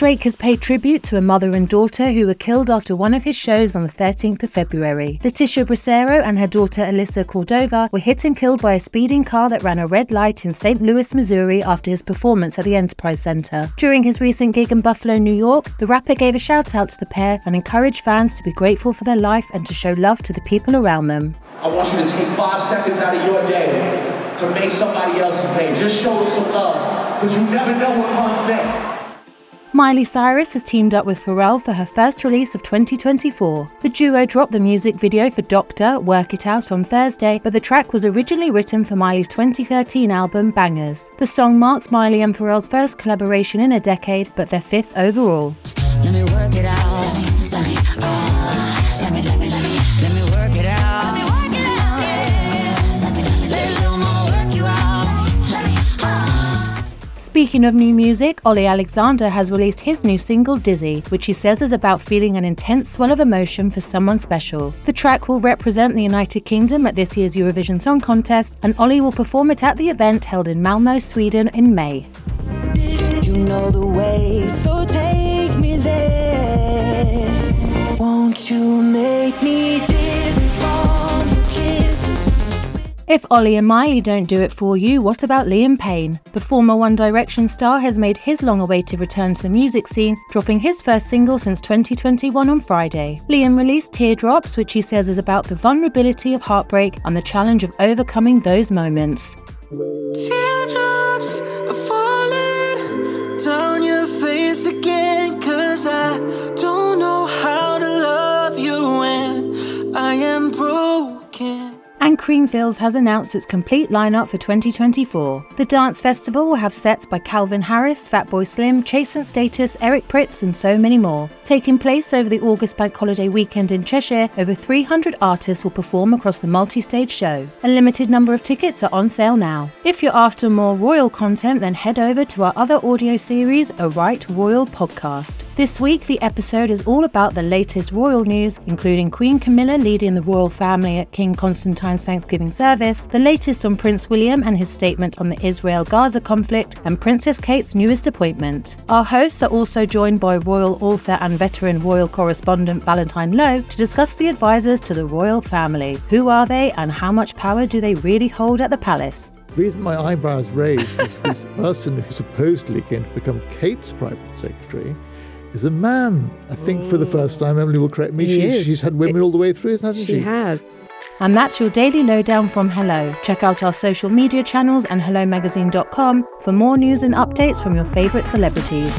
Drake has paid tribute to a mother and daughter who were killed after one of his shows on the 13th of February. Letitia Bracero and her daughter Alyssa Cordova were hit and killed by a speeding car that ran a red light in St. Louis, Missouri after his performance at the Enterprise Center. During his recent gig in Buffalo, New York, the rapper gave a shout out to the pair and encouraged fans to be grateful for their life and to show love to the people around them. I want you to take five seconds out of your day to make somebody else's day. Just show them some love because you never know what comes. Miley Cyrus has teamed up with Pharrell for her first release of 2024. The duo dropped the music video for Doctor, Work It Out on Thursday, but the track was originally written for Miley's 2013 album Bangerz. The song marks Miley and Pharrell's first collaboration in a decade, but their fifth overall. Speaking of new music, Olly Alexander has released his new single Dizzy, which he says is about feeling an intense swell of emotion for someone special. The track will represent the United Kingdom at this year's Eurovision Song Contest, and Olly will perform it at the event held in Malmo, Sweden in May. You know the way, so take me there. Won't you make If Olly and Miley don't do it for you, what about Liam Payne? The former One Direction star has made his long awaited return to the music scene, dropping his first single since 2021 on Friday. Liam released Teardrops, which he says is about the vulnerability of heartbreak and the challenge of overcoming those moments. Teardrops are falling down your face again, cause I don't know how to love you when I am broken and Creamfields has announced its complete lineup for 2024. The dance festival will have sets by Calvin Harris, Fatboy Slim, Chase and Status, Eric Prydz, and so many more. Taking place over the August Bank Holiday weekend in Cheshire, over 300 artists will perform across the multi stage show. A limited number of tickets are on sale now. If you're after more royal content, then head over to our other audio series, A Right Royal Podcast. This week, the episode is all about the latest royal news, including Queen Camilla leading the royal family at King Constantine Thanksgiving service, the latest on Prince William and his statement on the Israel Gaza conflict, and Princess Kate's newest appointment. Our hosts are also joined by royal author and veteran royal correspondent Valentine Low to discuss the advisors to the royal family. Who are they and how much power do they really hold at the palace? The reason my eyebrows raised is this person who's supposedly going to become Kate's private secretary is a man. I think for the first time, Emily will correct me. She's, she's, had women all the way through, hasn't she? She has. And that's your daily lowdown from Hello. Check out our social media channels and HelloMagazine.com for more news and updates from your favourite celebrities.